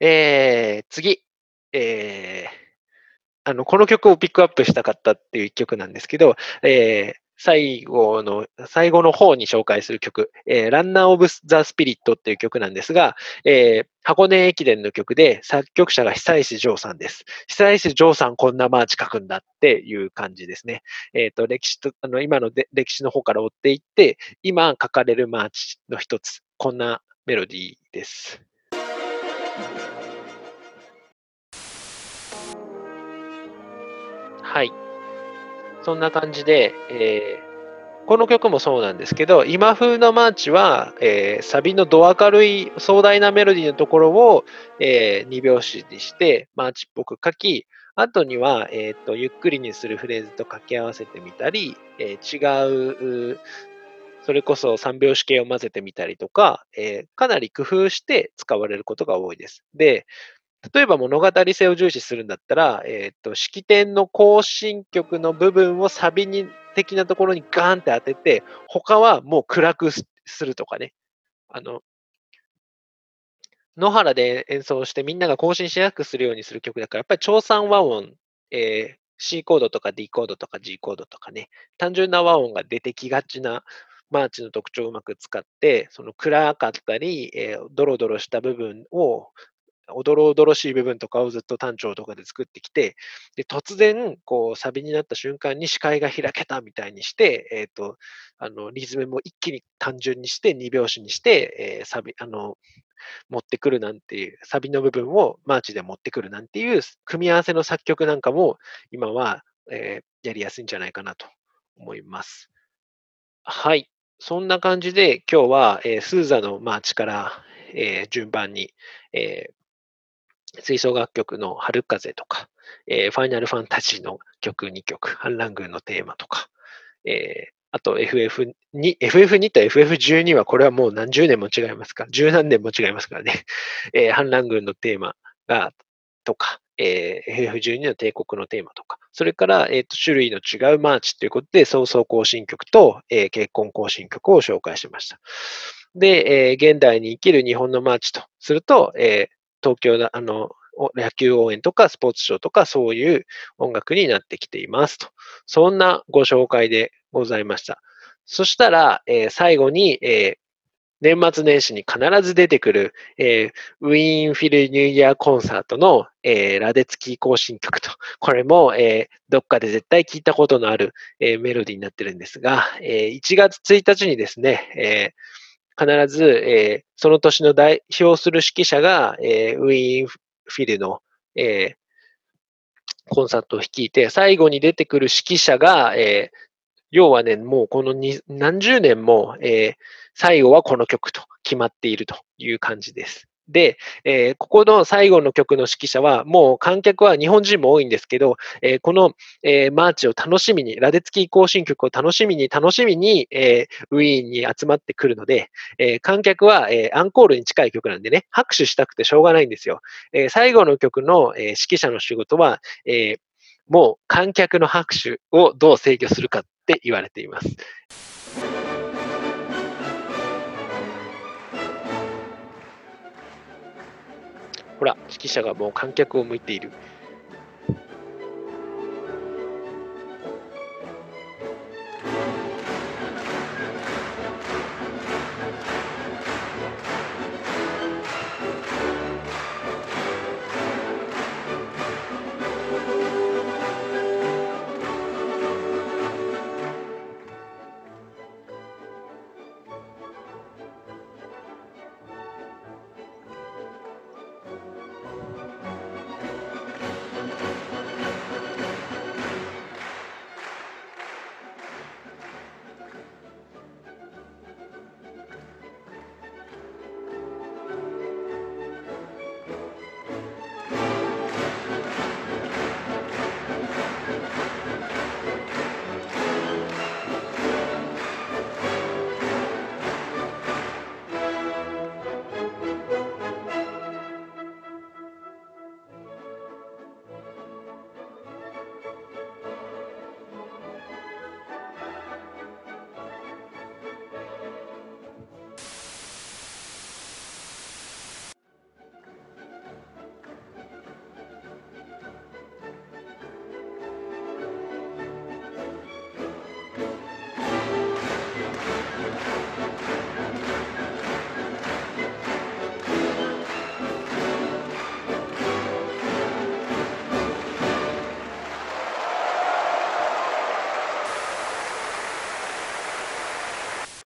えー、次。えー、あの、この曲をピックアップしたかったっていう一曲なんですけど、えー、最後の、最後の方に紹介する曲、えー、 Runner of the Spirit っていう曲なんですが、えー、箱根駅伝の曲で作曲者が久石譲さんです。久石譲さんこんなマーチ書くんだっていう感じですね。えっ、ー、と、歴史と、あの、今ので歴史の方から追っていって、今書かれるマーチの一つ、こんなメロディーです。はい。そんな感じで、えー、この曲もそうなんですけど、今風のマーチは、えー、サビのド明るい壮大なメロディーのところを、えー、2拍子にしてマーチっぽく書き、後には、えーと、ゆっくりにするフレーズと掛け合わせてみたり、えー、違う、それこそ三拍子系を混ぜてみたりとか、えー、かなり工夫して使われることが多いです。で、例えば物語性を重視するんだったら、えっ、ー、と、式典の行進曲の部分をサビに的なところにガーンって当てて、他はもう暗くするとかね。あの、野原で演奏してみんなが行進しやすくするようにする曲だから、やっぱり長三和音、えー、C コードとか D コードとか G コードとかね、単純な和音が出てきがちなマーチの特徴をうまく使って、その暗かったり、えー、ドロドロした部分をおどろおどろしい部分とかをずっと短調とかで作ってきて、で突然、こう、サビになった瞬間に視界が開けたみたいにして、えっ、ー、と、あの、リズムも一気に単純にして、2拍子にして、えー、サビ、あの、持ってくるなんていう、サビの部分をマーチで持ってくるなんていう組み合わせの作曲なんかも今は、えー、やりやすいんじゃないかなと思います。はい。そんな感じで今日は、えー、スーザのマーチから、えー、順番に、えー、吹奏楽曲の春風とか、えー、ファイナルファンタジーの曲2曲、反乱軍のテーマとか、えー、あと FF2、FF2 と FF12 はこれはもう何十年も違いますか、十何年も違いますからね。えー、反乱軍のテーマが、とか、えー、FF12 の帝国のテーマとか、それから、えーと、種類の違うマーチということで、早々行進曲と、えー、結婚行進曲を紹介しました。で、えー、現代に生きる日本のマーチとすると、え、東京の、あの、野球応援とかスポーツショーとかそういう音楽になってきていますと。そんなご紹介でございました。そしたら、え、最後に、え、年末年始に必ず出てくる、えー、ウィーンフィルニューイヤーコンサートの、えー、ラデツキー行進曲と、これも、えー、どっかで絶対聞いたことのある、えー、メロディーになってるんですが、えー、1月1日にですね、えー必ず、えー、その年の代表する指揮者が、えー、ウィーンフィルの、えー、コンサートを率いて、最後に出てくる指揮者が、えー、要はね、もうこの何十年も、えー、最後はこの曲と決まっているという感じです。で、えー、ここの最後の曲の指揮者は、もう観客は日本人も多いんですけど、えー、この、えー、マーチを楽しみに、ラデツキー行進曲を楽しみに、楽しみに、えウィーンに集まってくるので、え観客は、えアンコールに近い曲なんでね、拍手したくてしょうがないんですよ。え最後の曲の、え指揮者の仕事は、えもう観客の拍手をどう制御するかって言われています。ほら、指揮者がもう観客を向いている。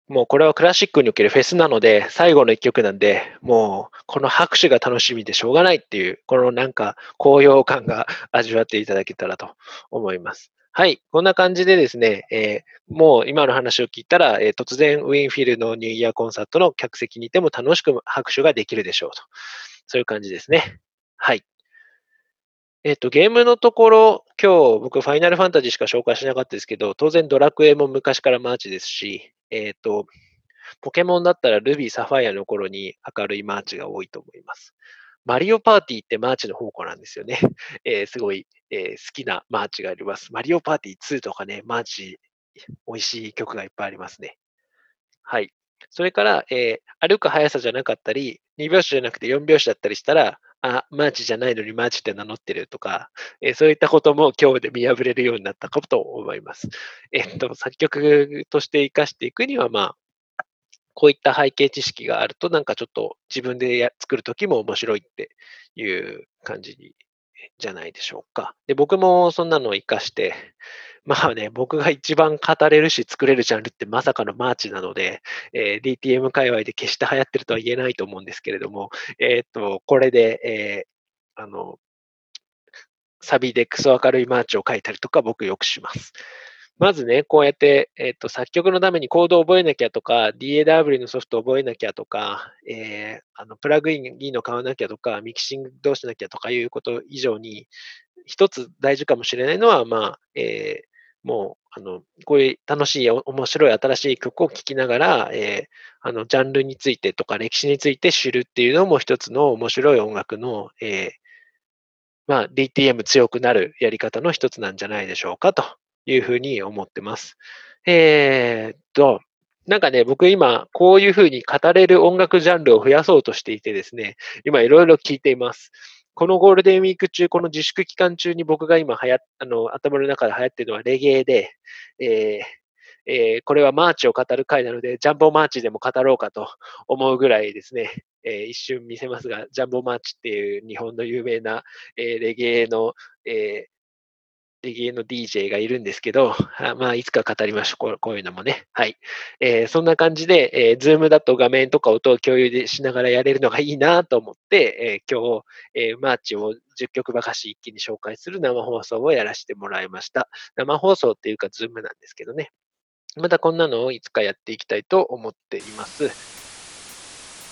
もうこれはクラシックにおけるフェスなので、最後の一曲なんで、もうこの拍手が楽しみでしょうがないっていう、このなんか高揚感が味わっていただけたらと思います。はい。こんな感じでですね、えー、もう今の話を聞いたら、えー、突然ウィンフィルのニューイヤーコンサートの客席にいても楽しく拍手ができるでしょうと。そういう感じですね。はい。えっ、と、ゲームのところ、今日僕ファイナルファンタジーしか紹介しなかったですけど、当然ドラクエも昔からマーチですし、えっ、と、ポケモンだったらルビー、サファイアの頃に明るいマーチが多いと思います。マリオパーティーってマーチの宝庫なんですよね。えー、すごい、えー、好きなマーチがあります。マリオパーティー2とかね、マーチ、美味しい曲がいっぱいありますね。はい。それから、えー、歩く速さじゃなかったり、2拍子じゃなくて4拍子だったりしたら、あ、マーチじゃないのにマーチって名乗ってるとか、えー、そういったことも今日で見破れるようになったかと思います。えっと、作曲として活かしていくには、まあ、こういった背景知識があると、なんかちょっと自分でや作るときも面白いっていう感じにじゃないでしょうか。で、僕もそんなのを活かして、まあね、僕が一番語れるし作れるジャンルってまさかのマーチなので、えー、DTM 界隈で決して流行ってるとは言えないと思うんですけれども、えっ、と、これで、えー、あの、サビでクソ明るいマーチを書いたりとか僕よくします。まずね、こうやって、えっ、と、作曲のためにコードを覚えなきゃとか、DAW のソフトを覚えなきゃとか、えー、あのプラグインいいの買わなきゃとか、ミキシングどうしなきゃとかいうこと以上に、一つ大事かもしれないのは、まあ、えー、もう、あの、こういう楽しい、面白い新しい曲を聴きながら、えー、あの、ジャンルについてとか歴史について知るっていうのも一つの面白い音楽の、えー、まあ、DTM 強くなるやり方の一つなんじゃないでしょうかと。いうふうに思ってます。えー、っと、なんかね、僕今、こういうふうに語れる音楽ジャンルを増やそうとしていてですね、今いろいろ聞いています。このゴールデンウィーク中、この自粛期間中に僕が今はやあの頭の中で流行っているのはレゲエで、えーえー、これはマーチを語る回なので、ジャンボマーチでも語ろうかと思うぐらいですね、えー、一瞬見せますが、ジャンボマーチっていう日本の有名な、えー、レゲエの、えレゲエの DJ がいるんですけど、あまあ、いつか語りましょう。こういうのもね。はい。えー、そんな感じで、えー、ズームだと画面とか音を共有しながらやれるのがいいなと思って、えー、今日、えー、マーチを10曲ばかし一気に紹介する生放送をやらせてもらいました。生放送っていうか、ズームなんですけどね。またこんなのをいつかやっていきたいと思っています。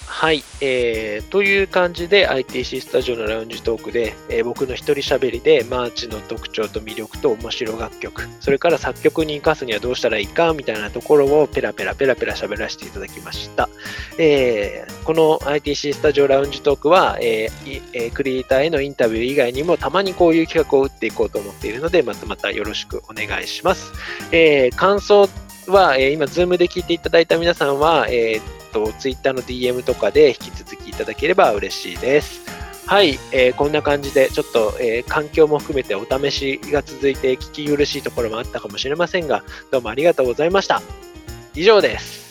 はい、えー、という感じで ITC スタジオのラウンジトークで、えー、僕の一人喋りでマーチの特徴と魅力と面白楽曲、それから作曲に生かすにはどうしたらいいかみたいなところをペラペラペラペラ喋らせていただきました。えー、この ITC スタジオラウンジトークは、えー、クリエイターへのインタビュー以外にもたまにこういう企画を打っていこうと思っているので、またまたよろしくお願いします。えー、感想は、えー、今、ズームで聞いていただいた皆さんは、えーと、Twitter の DM とかで引き続きいただければ嬉しいです。はい、えー、こんな感じで、ちょっと、えー、環境も含めてお試しが続いて聞き苦しいところもあったかもしれませんが、どうもありがとうございました。以上です。